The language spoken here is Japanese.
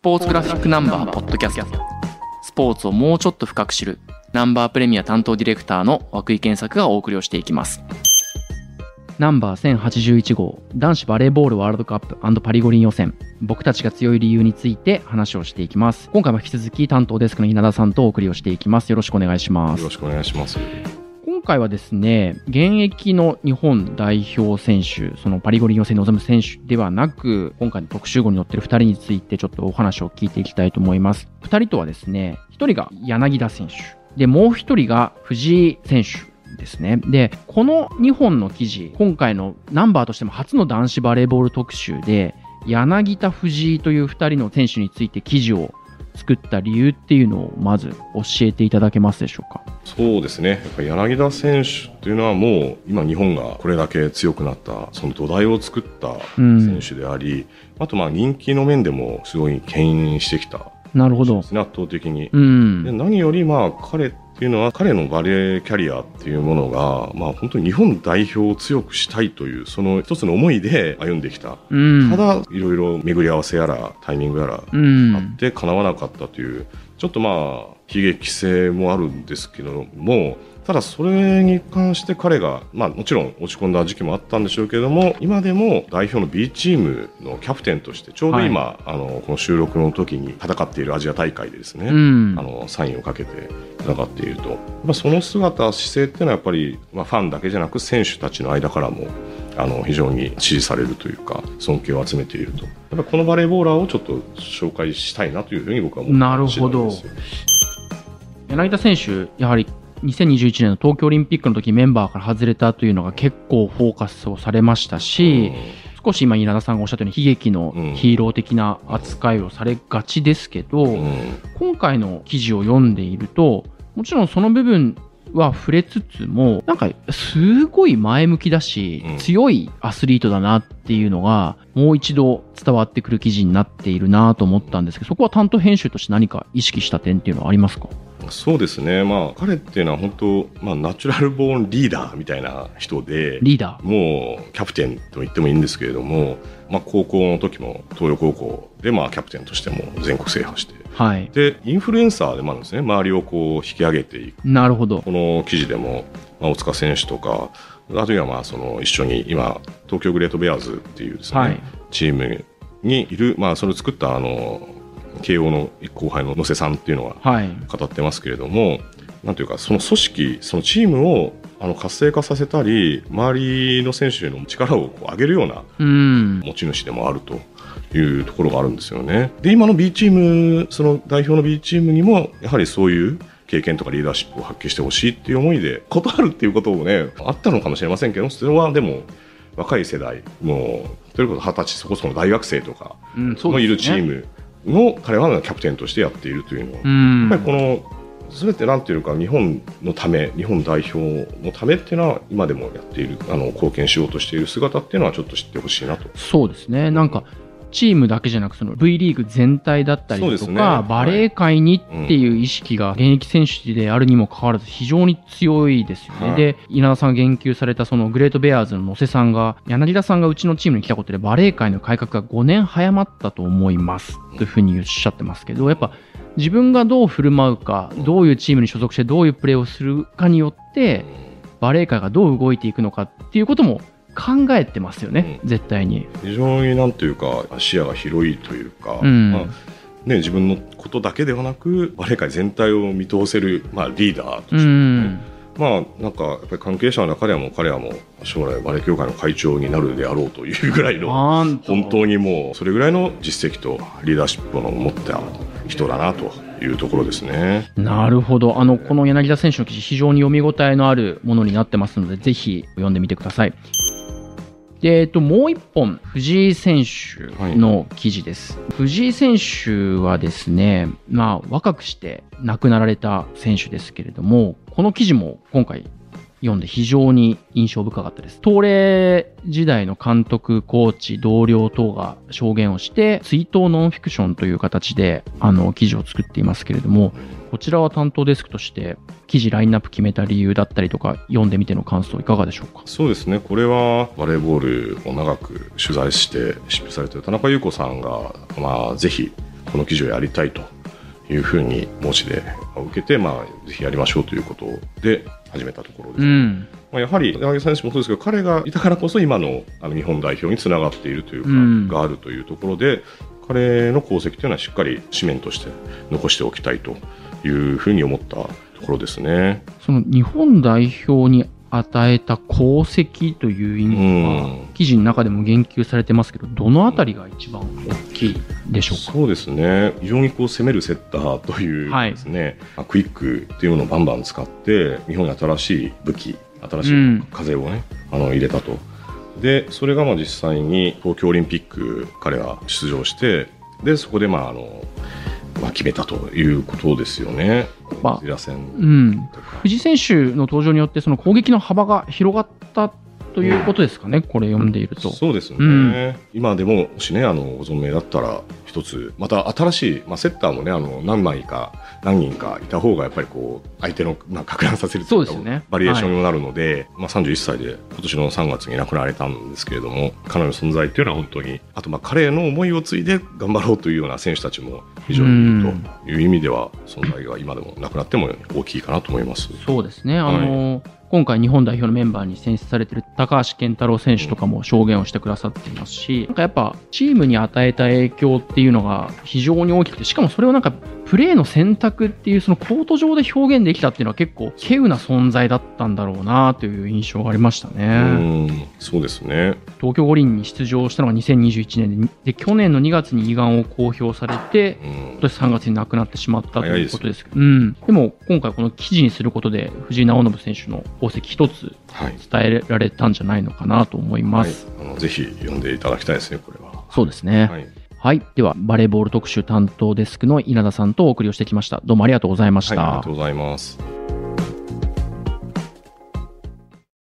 ポーツグラフィックナンバーポッドキャスト。スポーツをもうちょっと深く知るナンバープレミア担当ディレクターの涌井健作がお送りをしていきます。ナンバー1081号男子バレーボールワールドカップパリ五輪予選。僕たちが強い理由について話をしていきます。今回も引き続き担当デスクの稲田さんとお送りをしていきます。よろしくお願いします。よろしくお願いします。今回はですね、現役の日本代表選手、そのパリ五輪予選に臨む選手ではなく、今回の特集号に載ってる2人についてちょっとお話を聞いていきたいと思います。2人とはですね、1人が柳田選手、で、もう1人が藤井選手ですね。で、この2本の記事、今回のナンバーとしても初の男子バレーボール特集で、柳田藤井という2人の選手について記事を作った理由っていうのをまず教えていただけますでしょうか？そうですね。やっぱ柳田選手というのはもう今日本がこれだけ強くなったその土台を作った選手であり、うん、あとまあ人気の面でもすごい牽引してきたなるほど、圧倒的に、うん、で何よりまあ彼っていうのは彼のバレーキャリアっていうものが、まあ、本当に日本代表を強くしたいというその一つの思いで歩んできた、うん、ただいろいろ巡り合わせやらタイミングやらあってかなわなかったというちょっとまあ悲劇性もあるんですけどもただそれに関して彼が、まあもちろん落ち込んだ時期もあったんでしょうけれども、今でも代表の B チームのキャプテンとして、ちょうど今、はい、あの、この収録の時に戦っているアジア大会でですね、うん、あの、サインをかけて戦っていると。まあその姿、姿勢っていうのはやっぱり、まあファンだけじゃなく選手たちの間からも、あの非常に支持されるというか尊敬を集めていると。やっぱこのバレーボーラーをちょっと紹介したいなというふうに僕は思ってなるほど。柳田選手やはり2021年の東京オリンピックの時メンバーから外れたというのが結構フォーカスをされましたし、少し今稲田さんがおっしゃったように悲劇のヒーロー的な扱いをされがちですけど、今回の記事を読んでいるともちろんその部分は触れつつもなんかすごい前向きだし、強いアスリートだなっていうのがもう一度伝わってくる記事になっているなと思ったんですけどそこは担当編集として何か意識した点っていうのはありますか？そうですね、まあ、彼っていうのは本当、まあ、ナチュラルボーンリーダーみたいな人で、リーダー？もうキャプテンと言ってもいいんですけれども、まあ、高校の時も東洋高校で、まあ、キャプテンとしても全国制覇して、はい、でインフルエンサーでもあるんですね、周りをこう引き上げていく。なるほど。この記事でも、まあ、大塚選手とか、あるいはまあその一緒に今、東京グレートベアーズっていうですね、はい、チームにいる、まあ、それを作ったあの慶応の後輩の野瀬さんっていうのは語ってますけれども、はい、なんていうかその組織そのチームをあの活性化させたり周りの選手の力を上げるような持ち主でもあると。いうところがあるんですよね。で、今の B チーム、その代表の B チームにも、やはりそういう経験とかリーダーシップを発揮してほしいっていう思いで、断るっていうこともね、あったのかもしれませんけど、それはでも、若い世代、もう、ということ二十歳そこそこの大学生とかもいるチームの彼はキャプテンとしてやっているというのは、やっぱりこの全てなんていうか日本のため日本代表のためっていうのは今でもやっているあの貢献しようとしている姿っていうのはちょっと知ってほしいなと。そうですね。なんかチームだけじゃなくその V リーグ全体だったりとか、ね、バレー界にっていう意識が現役選手であるにもかかわらず非常に強いですよね。はい、で、稲田さんが言及されたそのグレートベアーズの野瀬さんが、柳田さんがうちのチームに来たことでバレー界の改革が5年早まったと思いますというふうにおっしゃってますけど、やっぱ自分がどう振る舞うか、どういうチームに所属してどういうプレーをするかによって、バレー界がどう動いていくのかっていうことも考えてますよね、うん、絶対に非常になんというか視野が広いというか、うん、まあね、自分のことだけではなくバレエ界全体を見通せる、まあ、リーダーとして、ね、うんまあなんかやっぱり関係者の中ではもう彼はもう将来バレエ協会の会長になるであろうというぐらいの本当にもうそれぐらいの実績とリーダーシップを持った人だなというところですね。なるほど。あの、この柳田選手の記事、非常に読み応えのあるものになってますので、ぜひ読んでみてください。で、えっと、もう一本、藤井選手の記事です。はい、藤井選手はですね、まあ、若くして亡くなられた選手ですけれども、この記事も今回読んで非常に印象深かったです。東レ時代の監督、コーチ、同僚等が証言をして、追悼ノンフィクションという形で、あの、記事を作っていますけれども、こちらは担当デスクとして記事ラインナップ決めた理由だったりとか読んでみての感想いかがでしょうか？そうですねこれはバレーボールを長く取材して執筆されている田中優子さんが、まあ、ぜひこの記事をやりたいというふうに申し出を受けて、まあ、ぜひやりましょうということで始めたところです。うんまあ、やはり柳選手もそうですけど彼がいたからこそ今のあの日本代表につながっているというか、うん、があるというところで彼の功績というのはしっかり紙面として残しておきたいというふうに思ったところですね。その日本代表に与えた功績という意味は、うん、記事の中でも言及されてますけど、どのあたりが一番大きいでしょうか、そうですね、非常にこう攻めるセッターというですね、はい、クイックっていうものをバンバン使って、日本に新しい武器、新しい風をね、うん、あの入れたと。で、それがまあ実際に東京オリンピック、彼は出場して、で、そこでまああの、まあ、決めたということですよね。まあ、うん、藤井選手の登場によってその攻撃の幅が広がったということですかね、これ読んでいると。そうですね、うん、今でもしね、あのご存命だったら、一つ、また新しい、まあ、セッターもね、あの何枚か、何人かいた方が、やっぱりこう、相手の、まあ、か乱させるというか、ね、バリエーションになるので、はい、まあ、31歳で、今年の3月に亡くなられたんですけれども、彼の存在っていうのは本当に、あと、まあ、彼の思いを継いで頑張ろうというような選手たちも非常にいるという意味では、存在が今でもなくなっても大きいかなと思います。そうですね。あの、はい今回日本代表のメンバーに選出されてる高橋健太郎選手とかも証言をしてくださっていますし、なんかやっぱチームに与えた影響っていうのが非常に大きくて、しかもそれをなんかプレーの選択っていうそのコート上で表現できたっていうのは結構稀有な存在だったんだろうなという印象がありましたね。そうですね。東京五輪に出場したのが2021年で、で去年の2月に胃がんを公表されて、今年3月に亡くなってしまったということですけど、うん、でも今回この記事にすることで藤井直伸選手の功績一つ伝えられたんじゃないのかなと思います。はい、あのぜひ読んでいただきたいですね、これは。そうですね。はいはい。では、バレーボール特集担当デスクの稲田さんとお送りをしてきました。どうもありがとうございました。はい、ありがとうございます。